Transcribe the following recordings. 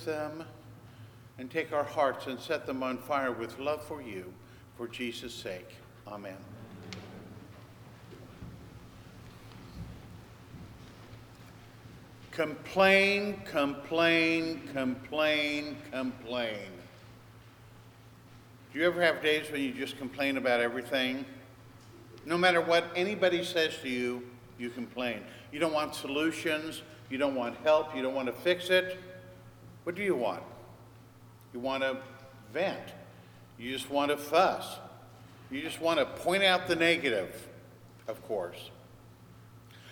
with them and take our hearts and set them on fire with love for you, for Jesus' sake. Amen. Complain, complain, complain, complain. Do you ever have days when you just complain about everything? No matter what anybody says to you, you complain. You don't want solutions, you don't want help, you don't want to fix it. What do you want? You want to vent. You just want to fuss. You just want to point out the negative, of course.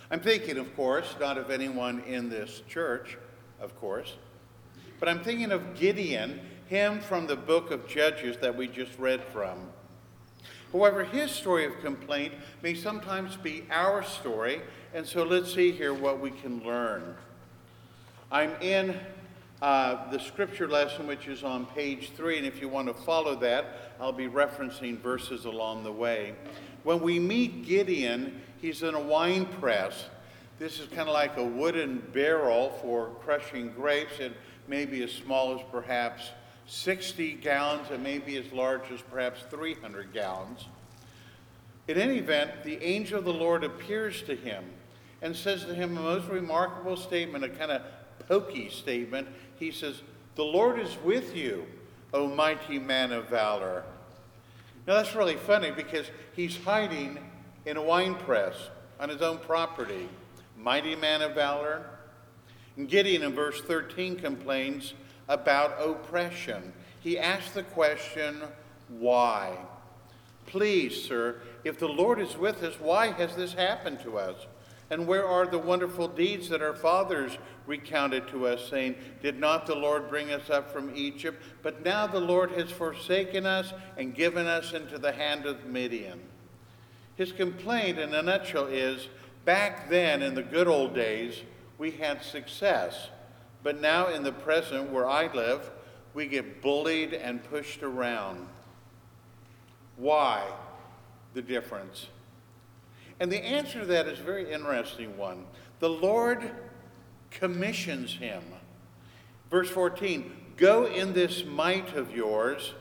I'm thinking, of course, not of anyone in this church, of course, but I'm thinking of Gideon, him from the book of Judges that we just read from. However, his story of complaint may sometimes be our story, and so let's see here what we can learn. I'm in uh, the scripture lesson, which is on page three, and if you want to follow that, I'll be referencing verses along the way. When we meet Gideon, he's in a wine press. This is kind of like a wooden barrel for crushing grapes. It may be as small as perhaps 60 gallons, it may be as large as perhaps 300 gallons. In any event, the angel of the Lord appears to him and says to him a most remarkable statement, a kind of pokey statement. He says, The Lord is with you, O mighty man of valor. Now that's really funny because he's hiding in a wine press on his own property. Mighty man of valor. And Gideon in verse 13 complains about oppression. He asks the question, why? Please, sir, if the Lord is with us, why has this happened to us? And where are the wonderful deeds that our fathers recounted to us, saying, Did not the Lord bring us up from Egypt? But now the Lord has forsaken us and given us into the hand of Midian. His complaint, in a nutshell, is back then, in the good old days, we had success. But now, in the present, where I live, we get bullied and pushed around. Why the difference? And the answer to that is a very interesting one. The Lord commissions him. Verse 14 Go in this might of yours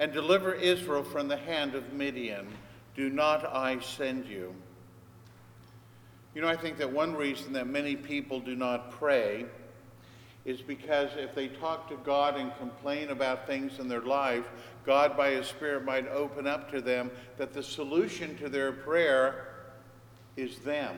and deliver Israel from the hand of Midian. Do not I send you? You know, I think that one reason that many people do not pray is because if they talk to God and complain about things in their life, God by His Spirit might open up to them that the solution to their prayer is them.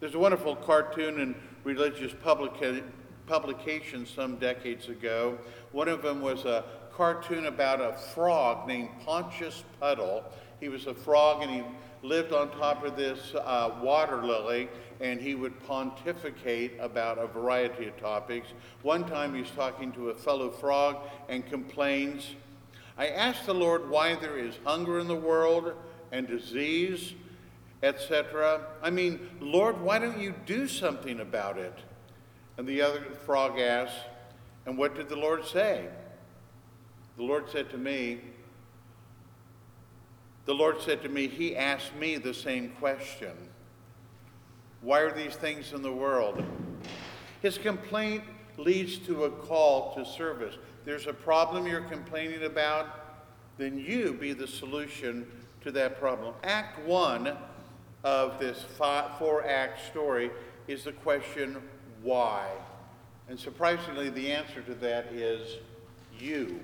There's a wonderful cartoon in religious publica- publications some decades ago. One of them was a cartoon about a frog named Pontius Puddle. He was a frog and he lived on top of this uh, water lily and he would pontificate about a variety of topics. One time he's talking to a fellow frog and complains, I asked the Lord why there is hunger in the world and disease etc. I mean, Lord, why don't you do something about it? And the other frog asked, And what did the Lord say? The Lord said to me, The Lord said to me, He asked me the same question. Why are these things in the world? His complaint leads to a call to service. There's a problem you're complaining about, then you be the solution to that problem. Act 1 of this four act story is the question, why? And surprisingly, the answer to that is you.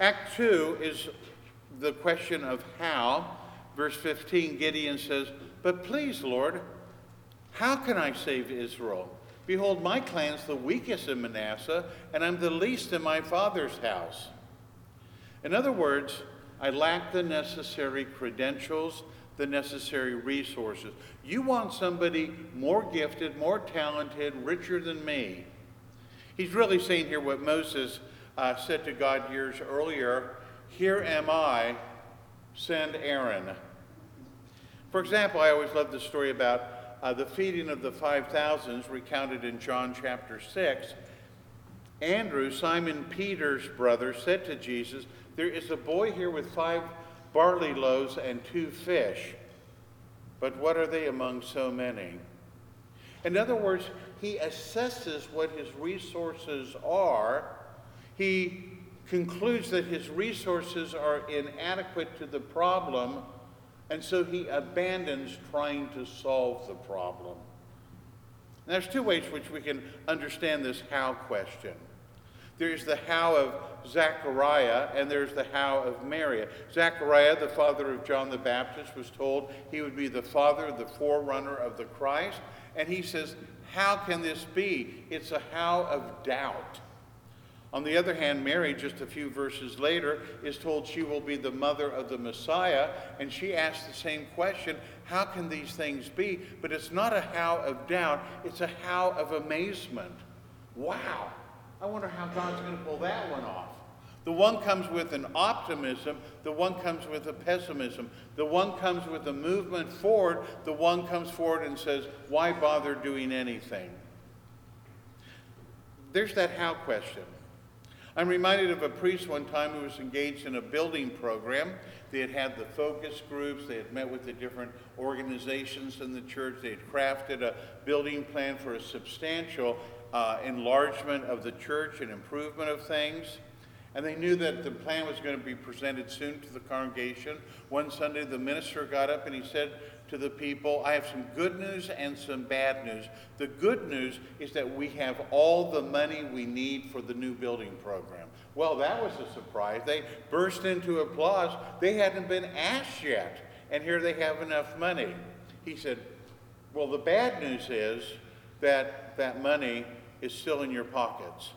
Act 2 is the question of how. Verse 15, Gideon says, But please, Lord, how can I save Israel? Behold, my clan's the weakest in Manasseh, and I'm the least in my father's house. In other words, I lack the necessary credentials, the necessary resources. You want somebody more gifted, more talented, richer than me. He's really saying here what Moses uh, said to God years earlier Here am I, send Aaron. For example, I always love the story about uh, the feeding of the 5,000s recounted in John chapter 6. Andrew, Simon Peter's brother, said to Jesus, there is a boy here with five barley loaves and two fish. But what are they among so many? In other words, he assesses what his resources are. He concludes that his resources are inadequate to the problem, and so he abandons trying to solve the problem. And there's two ways which we can understand this how question. There's the how of Zechariah, and there's the how of Mary. Zechariah, the father of John the Baptist, was told he would be the father, the forerunner of the Christ. And he says, How can this be? It's a how of doubt. On the other hand, Mary, just a few verses later, is told she will be the mother of the Messiah, and she asks the same question how can these things be? But it's not a how of doubt, it's a how of amazement. Wow, I wonder how God's going to pull that one off. The one comes with an optimism, the one comes with a pessimism. The one comes with a movement forward, the one comes forward and says, Why bother doing anything? There's that how question. I'm reminded of a priest one time who was engaged in a building program. They had had the focus groups, they had met with the different organizations in the church, they had crafted a building plan for a substantial uh, enlargement of the church and improvement of things. And they knew that the plan was going to be presented soon to the congregation. One Sunday, the minister got up and he said to the people, I have some good news and some bad news. The good news is that we have all the money we need for the new building program. Well, that was a surprise. They burst into applause. They hadn't been asked yet, and here they have enough money. He said, Well, the bad news is that that money is still in your pockets.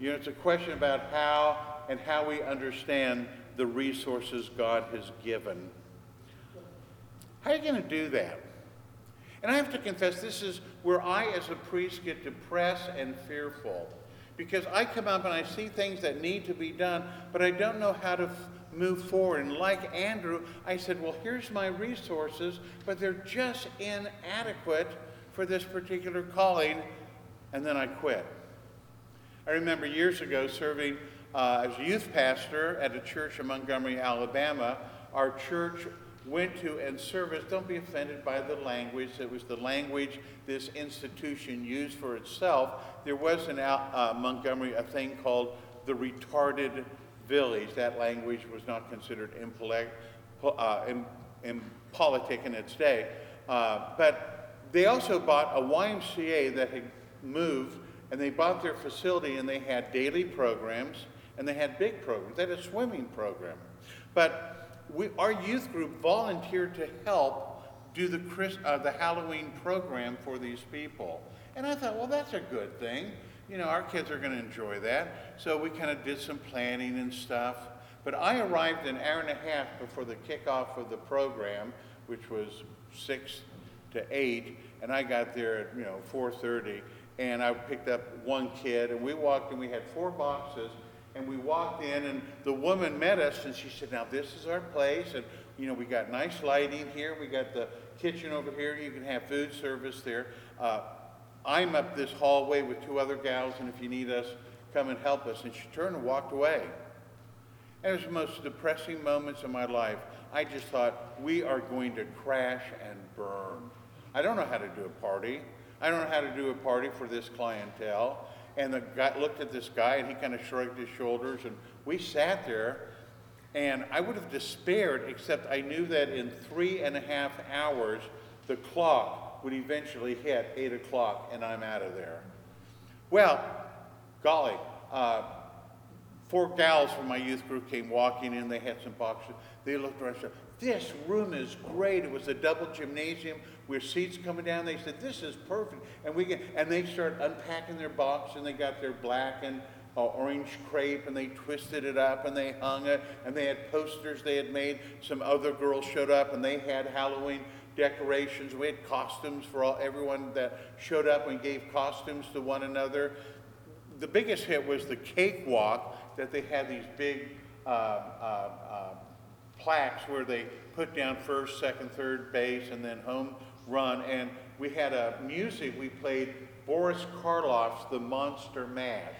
You know, it's a question about how and how we understand the resources God has given. How are you going to do that? And I have to confess, this is where I, as a priest, get depressed and fearful. Because I come up and I see things that need to be done, but I don't know how to f- move forward. And like Andrew, I said, Well, here's my resources, but they're just inadequate for this particular calling. And then I quit. I remember years ago serving uh, as a youth pastor at a church in Montgomery, Alabama. Our church went to and serviced, don't be offended by the language, it was the language this institution used for itself. There was in uh, Montgomery a thing called the retarded village. That language was not considered impolite, uh, impolitic in its day. Uh, but they also bought a YMCA that had moved and they bought their facility and they had daily programs and they had big programs. They had a swimming program. But we, our youth group volunteered to help do the, uh, the Halloween program for these people. And I thought, well, that's a good thing. You know, our kids are going to enjoy that. So we kind of did some planning and stuff. But I arrived an hour and a half before the kickoff of the program, which was 6 to 8, and I got there at, you know, 4.30 and I picked up one kid, and we walked and we had four boxes, and we walked in, and the woman met us, and she said, "Now this is our place, and you know we got nice lighting here. We got the kitchen over here. You can have food service there. Uh, I'm up this hallway with two other gals, and if you need us, come and help us." And she turned and walked away. And it was the most depressing moments of my life. I just thought, we are going to crash and burn. I don't know how to do a party. I don't know how to do a party for this clientele. And the guy looked at this guy and he kind of shrugged his shoulders. And we sat there and I would have despaired, except I knew that in three and a half hours, the clock would eventually hit 8 o'clock and I'm out of there. Well, golly, uh, four gals from my youth group came walking in. They had some boxes. They looked around and said, This room is great. It was a double gymnasium with seats coming down. They said, "This is perfect," and we get, and they start unpacking their box, and they got their black and uh, orange crepe, and they twisted it up, and they hung it, and they had posters they had made. Some other girls showed up, and they had Halloween decorations. We had costumes for all everyone that showed up and gave costumes to one another. The biggest hit was the cakewalk that they had these big. Uh, uh, uh plaques where they put down first, second, third base, and then home run, and we had a music, we played Boris Karloff's The Monster Mash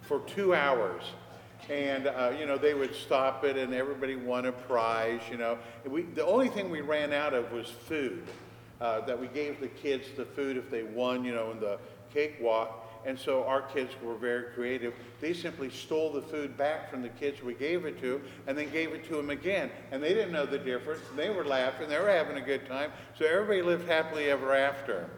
for two hours. And, uh, you know, they would stop it and everybody won a prize, you know. We, the only thing we ran out of was food. uh, that we gave the kids the food if they won, you know, in the cakewalk. And so our kids were very creative. They simply stole the food back from the kids we gave it to and then gave it to them again. And they didn't know the difference. They were laughing. They were having a good time. So everybody lived happily ever after.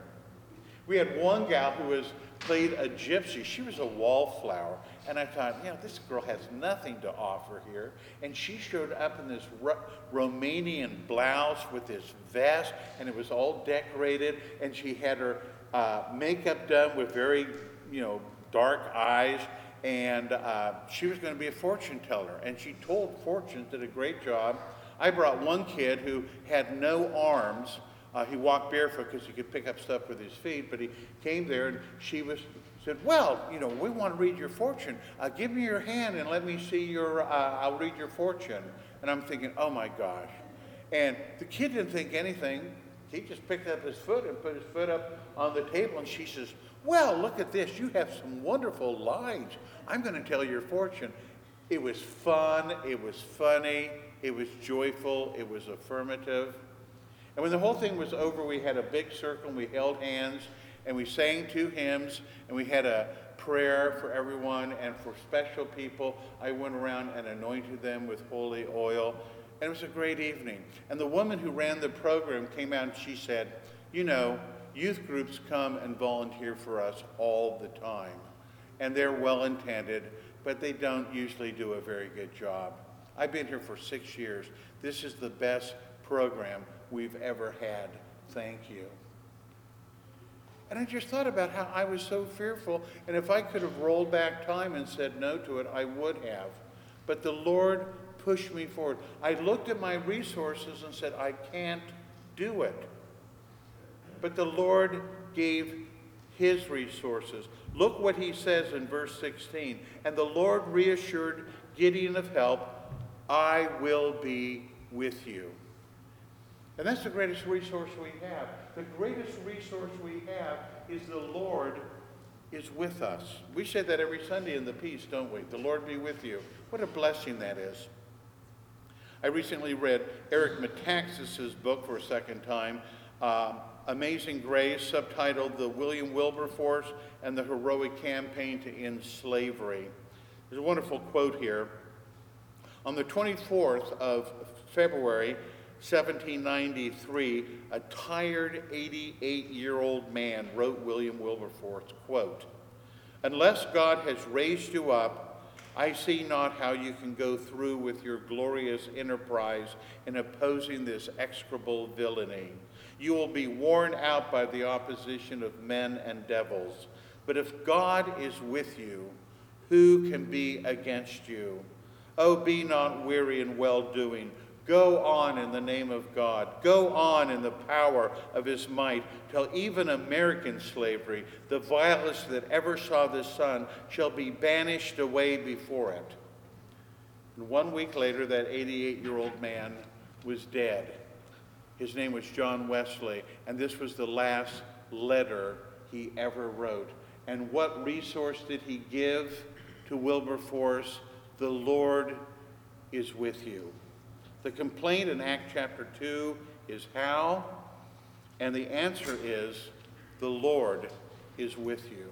We had one gal who was played a gypsy. She was a wallflower. And I thought, you know, this girl has nothing to offer here. And she showed up in this Ro- Romanian blouse with this vest, and it was all decorated. And she had her uh, makeup done with very, you know, dark eyes. And uh, she was going to be a fortune teller. And she told fortunes, did a great job. I brought one kid who had no arms. Uh, he walked barefoot because he could pick up stuff with his feet, but he came there and she was said, Well, you know, we want to read your fortune. Uh, give me your hand and let me see your, uh, I'll read your fortune. And I'm thinking, Oh my gosh. And the kid didn't think anything. He just picked up his foot and put his foot up on the table. And she says, Well, look at this. You have some wonderful lines. I'm going to tell your fortune. It was fun. It was funny. It was joyful. It was affirmative. And when the whole thing was over, we had a big circle and we held hands and we sang two hymns, and we had a prayer for everyone and for special people. I went around and anointed them with holy oil, and it was a great evening. And the woman who ran the program came out and she said, You know, youth groups come and volunteer for us all the time, and they're well intended, but they don't usually do a very good job. I've been here for six years. This is the best program we've ever had. Thank you. And I just thought about how I was so fearful, and if I could have rolled back time and said no to it, I would have. But the Lord pushed me forward. I looked at my resources and said, I can't do it. But the Lord gave his resources. Look what he says in verse 16. And the Lord reassured Gideon of help, I will be with you. And that's the greatest resource we have. The greatest resource we have is the Lord is with us. We say that every Sunday in the peace, don't we? The Lord be with you. What a blessing that is. I recently read Eric Metaxas's book for a second time, uh, Amazing Grace, subtitled The William Wilberforce and the Heroic Campaign to End Slavery. There's a wonderful quote here. On the 24th of February, 1793, a tired 88 year old man wrote William Wilberforce, quote, Unless God has raised you up, I see not how you can go through with your glorious enterprise in opposing this execrable villainy. You will be worn out by the opposition of men and devils. But if God is with you, who can be against you? Oh, be not weary in well doing. Go on in the name of God. Go on in the power of his might, till even American slavery, the vilest that ever saw the sun, shall be banished away before it. And one week later, that 88 year old man was dead. His name was John Wesley, and this was the last letter he ever wrote. And what resource did he give to Wilberforce? The Lord is with you. The complaint in Act chapter 2 is how? And the answer is the Lord is with you.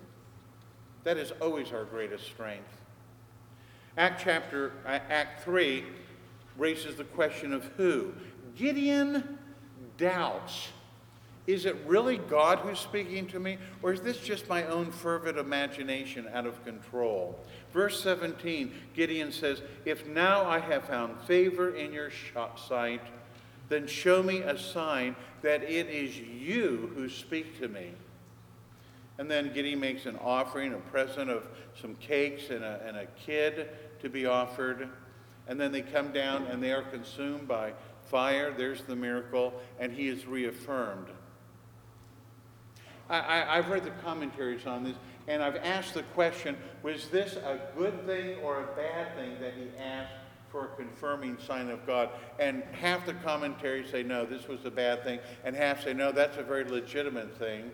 That is always our greatest strength. Act chapter uh, Act 3 raises the question of who. Gideon doubts. Is it really God who's speaking to me, or is this just my own fervid imagination out of control? Verse 17, Gideon says, If now I have found favor in your sight, then show me a sign that it is you who speak to me. And then Gideon makes an offering, a present of some cakes and a, and a kid to be offered. And then they come down and they are consumed by fire. There's the miracle. And he is reaffirmed. I, have read the commentaries on this, and I've asked the question was this a good thing or a bad thing that he asked for a confirming sign of God? And half the commentaries say no, this was a bad thing, and half say no, that's a very legitimate thing.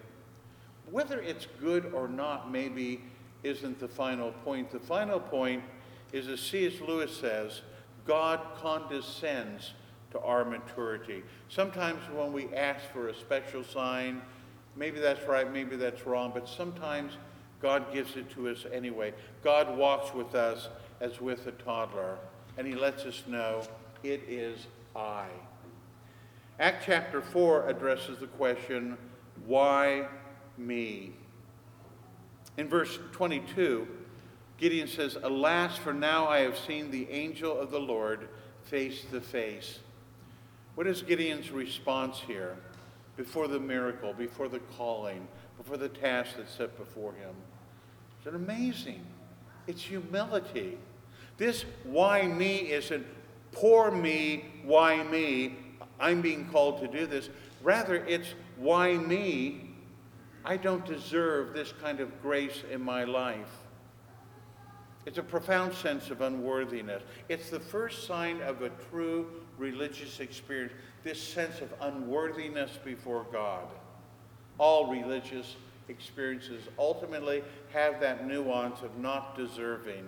Whether it's good or not, maybe isn't the final point. The final point is, as C.S. Lewis says, God condescends to our maturity. Sometimes when we ask for a special sign, maybe that's right, maybe that's wrong, but sometimes God gives it to us anyway. God walks with us as with a toddler, and he lets us know it is I. Act chapter 4 addresses the question, why me? In verse 22, Gideon says, Alas, for now I have seen the angel of the Lord face to face. What is Gideon's response here before the miracle, before the calling, before the task that's set before him? It's amazing. It's humility. This why me isn't poor me, why me, I'm being called to do this. Rather, it's why me, I don't deserve this kind of grace in my life. It's a profound sense of unworthiness. It's the first sign of a true religious experience, this sense of unworthiness before God. All religious experiences ultimately have that nuance of not deserving.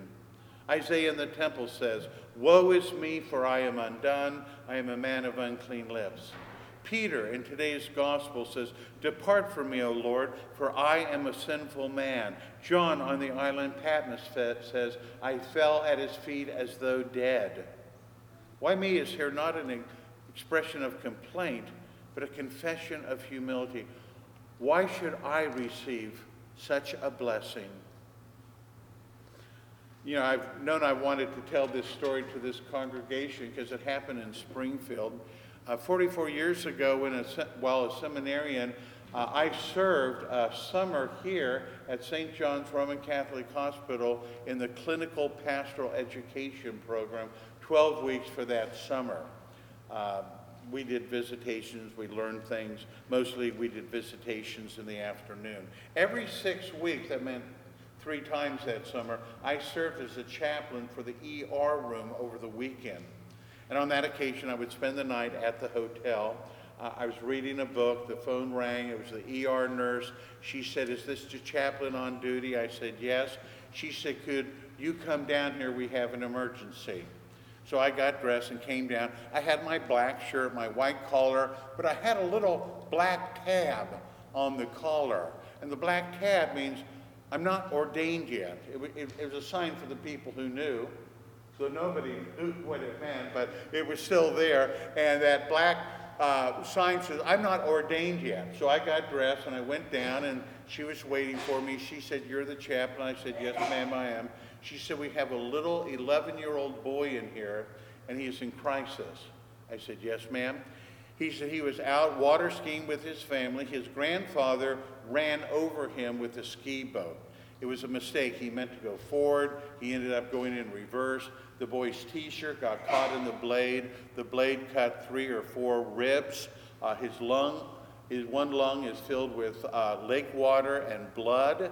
Isaiah in the temple says, Woe is me, for I am undone. I am a man of unclean lips. Peter in today's gospel says, Depart from me, O Lord, for I am a sinful man. John on the island Patmos says, I fell at his feet as though dead. Why me is here not an expression of complaint, but a confession of humility. Why should I receive such a blessing? You know, I've known I wanted to tell this story to this congregation because it happened in Springfield. Uh, 44 years ago, when a, while a seminarian, uh, I served a summer here at St. John's Roman Catholic Hospital in the clinical pastoral education program, 12 weeks for that summer. Uh, we did visitations, we learned things. Mostly we did visitations in the afternoon. Every six weeks, that meant three times that summer, I served as a chaplain for the ER room over the weekend. And on that occasion, I would spend the night at the hotel. Uh, I was reading a book. The phone rang. It was the ER nurse. She said, Is this the chaplain on duty? I said, Yes. She said, Could you come down here? We have an emergency. So I got dressed and came down. I had my black shirt, my white collar, but I had a little black tab on the collar. And the black tab means I'm not ordained yet. It, it, it was a sign for the people who knew. So nobody knew what it meant, but it was still there. And that black uh, sign says, I'm not ordained yet. So I got dressed and I went down and she was waiting for me. She said, You're the chaplain. I said, Yes, ma'am, I am. She said, We have a little 11 year old boy in here and he's in crisis. I said, Yes, ma'am. He said he was out water skiing with his family. His grandfather ran over him with a ski boat. It was a mistake. He meant to go forward. He ended up going in reverse. The boy's t-shirt got caught in the blade. The blade cut three or four ribs. Uh, his lung, his one lung is filled with uh, lake water and blood.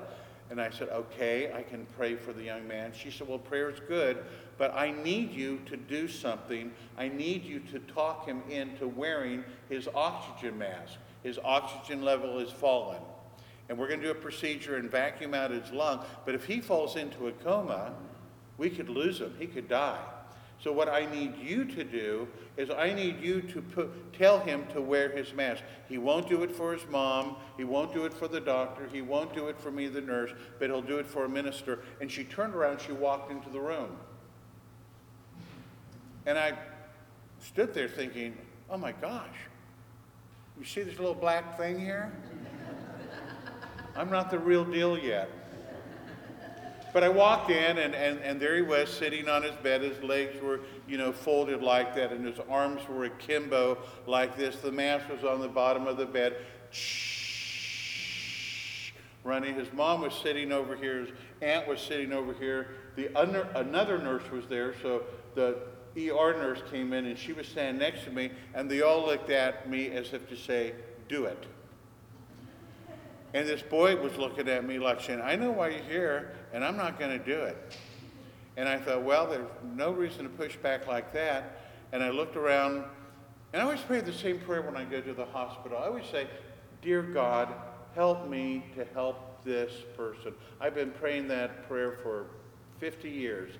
And I said, okay, I can pray for the young man. She said, well, prayer is good, but I need you to do something. I need you to talk him into wearing his oxygen mask. His oxygen level is fallen. And we're going to do a procedure and vacuum out his lung. But if he falls into a coma, we could lose him. He could die. So what I need you to do is I need you to put, tell him to wear his mask. He won't do it for his mom. He won't do it for the doctor. He won't do it for me, the nurse, but he'll do it for a minister. And she turned around, she walked into the room. And I stood there thinking, oh my gosh, you see this little black thing here? I'm not the real deal yet. But I walked in, and, and, and there he was sitting on his bed. His legs were, you know, folded like that, and his arms were akimbo like this. The mask was on the bottom of the bed. Running. His mom was sitting over here. His aunt was sitting over here. The under, another nurse was there, so the ER nurse came in, and she was standing next to me, and they all looked at me as if to say, do it. And this boy was looking at me like saying, I know why you're here, and I'm not going to do it. And I thought, well, there's no reason to push back like that. And I looked around, and I always pray the same prayer when I go to the hospital. I always say, Dear God, help me to help this person. I've been praying that prayer for 50 years.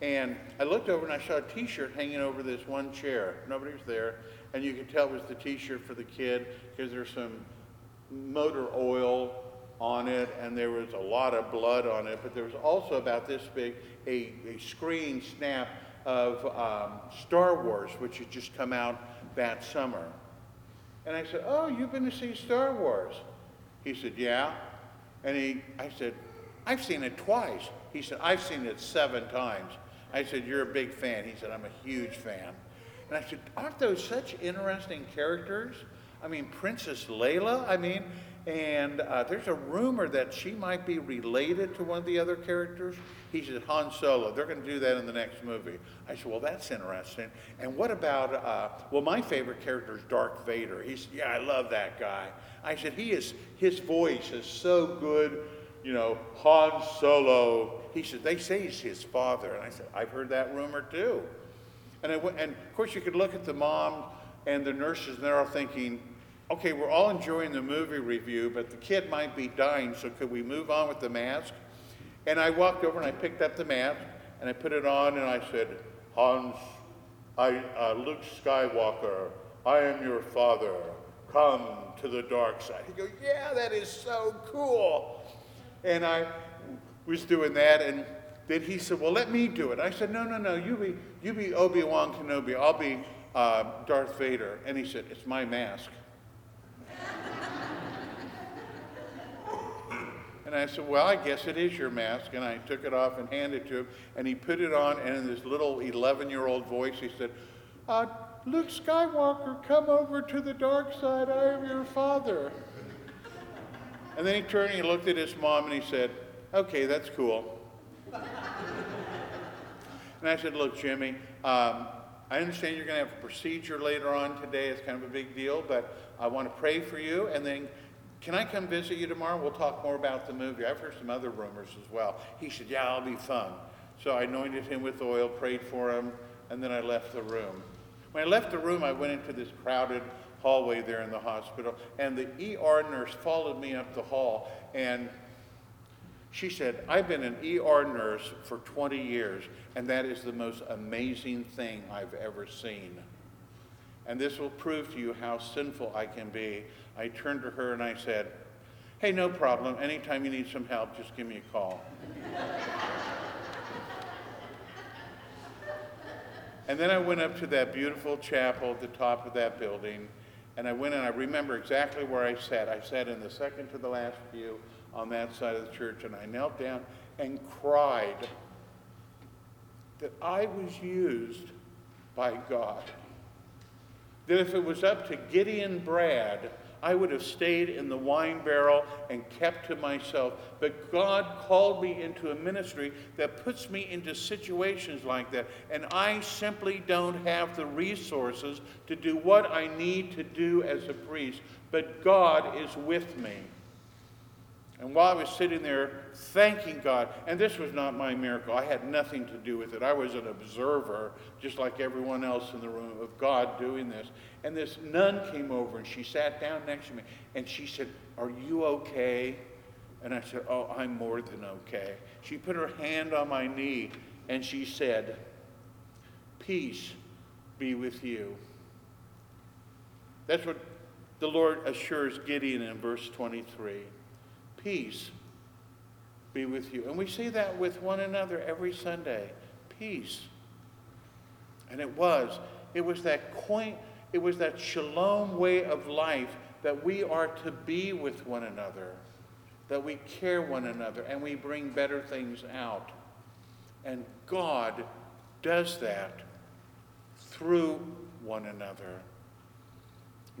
And I looked over and I saw a T-shirt hanging over this one chair. Nobody was there, and you could tell it was the T-shirt for the kid because there's some motor oil on it, and there was a lot of blood on it. But there was also about this big a, a screen snap of um, Star Wars, which had just come out that summer. And I said, "Oh, you've been to see Star Wars?" He said, "Yeah." And he, I said, "I've seen it twice." He said, "I've seen it seven times." I said, You're a big fan. He said, I'm a huge fan. And I said, Aren't those such interesting characters? I mean, Princess Leia, I mean, and uh, there's a rumor that she might be related to one of the other characters. He said, Han Solo. They're going to do that in the next movie. I said, Well, that's interesting. And what about, uh, well, my favorite character is Darth Vader. He said, Yeah, I love that guy. I said, He is, his voice is so good you know, Han Solo. He said, they say he's his father. And I said, I've heard that rumor too. And, I and of course, you could look at the mom and the nurses, and they're all thinking, okay, we're all enjoying the movie review, but the kid might be dying, so could we move on with the mask? And I walked over and I picked up the mask and I put it on and I said, Hans, I, uh, Luke Skywalker, I am your father. Come to the dark side. He goes, yeah, that is so cool. And I was doing that, and then he said, Well, let me do it. I said, No, no, no, you be, you be Obi Wan Kenobi. I'll be uh, Darth Vader. And he said, It's my mask. And I said, Well, I guess it is your mask. And I took it off and handed it to him, and he put it on, and in this little 11 year old voice, he said, uh, Luke Skywalker, come over to the dark side. I am your father. And then he turned and he looked at his mom and he said, Okay, that's cool. and I said, Look, Jimmy, um, I understand you're going to have a procedure later on today. It's kind of a big deal, but I want to pray for you. And then, can I come visit you tomorrow? We'll talk more about the movie. I've heard some other rumors as well. He said, Yeah, I'll be fun. So I anointed him with oil, prayed for him, and then I left the room. When I left the room, I went into this crowded hallway there in the hospital. And the ER nurse followed me up the hall and she said, I've been an ER nurse for 20 years, and that is the most amazing thing I've ever seen. And this will prove to you how sinful I can be. I turned to her and I said, Hey, no problem. Anytime you need some help, just give me a call. and then I went up to that beautiful chapel at the top of that building and I went and I remember exactly where I sat. I sat in the second to the last pew on that side of the church, and I knelt down and cried that I was used by God. That if it was up to Gideon Brad, I would have stayed in the wine barrel and kept to myself. But God called me into a ministry that puts me into situations like that. And I simply don't have the resources to do what I need to do as a priest. But God is with me. And while I was sitting there thanking God, and this was not my miracle, I had nothing to do with it. I was an observer, just like everyone else in the room, of God doing this. And this nun came over and she sat down next to me and she said, Are you okay? And I said, Oh, I'm more than okay. She put her hand on my knee and she said, Peace be with you. That's what the Lord assures Gideon in verse 23 peace be with you. And we say that with one another every Sunday. Peace. And it was. It was that point, it was that shalom way of life that we are to be with one another, that we care one another, and we bring better things out. And God does that through one another.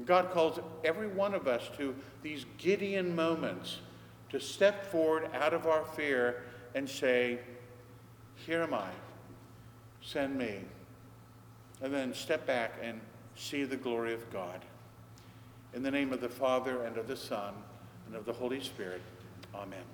God calls every one of us to these Gideon moments to step forward out of our fear and say, Here am I, send me. And then step back and see the glory of God. In the name of the Father, and of the Son, and of the Holy Spirit, amen.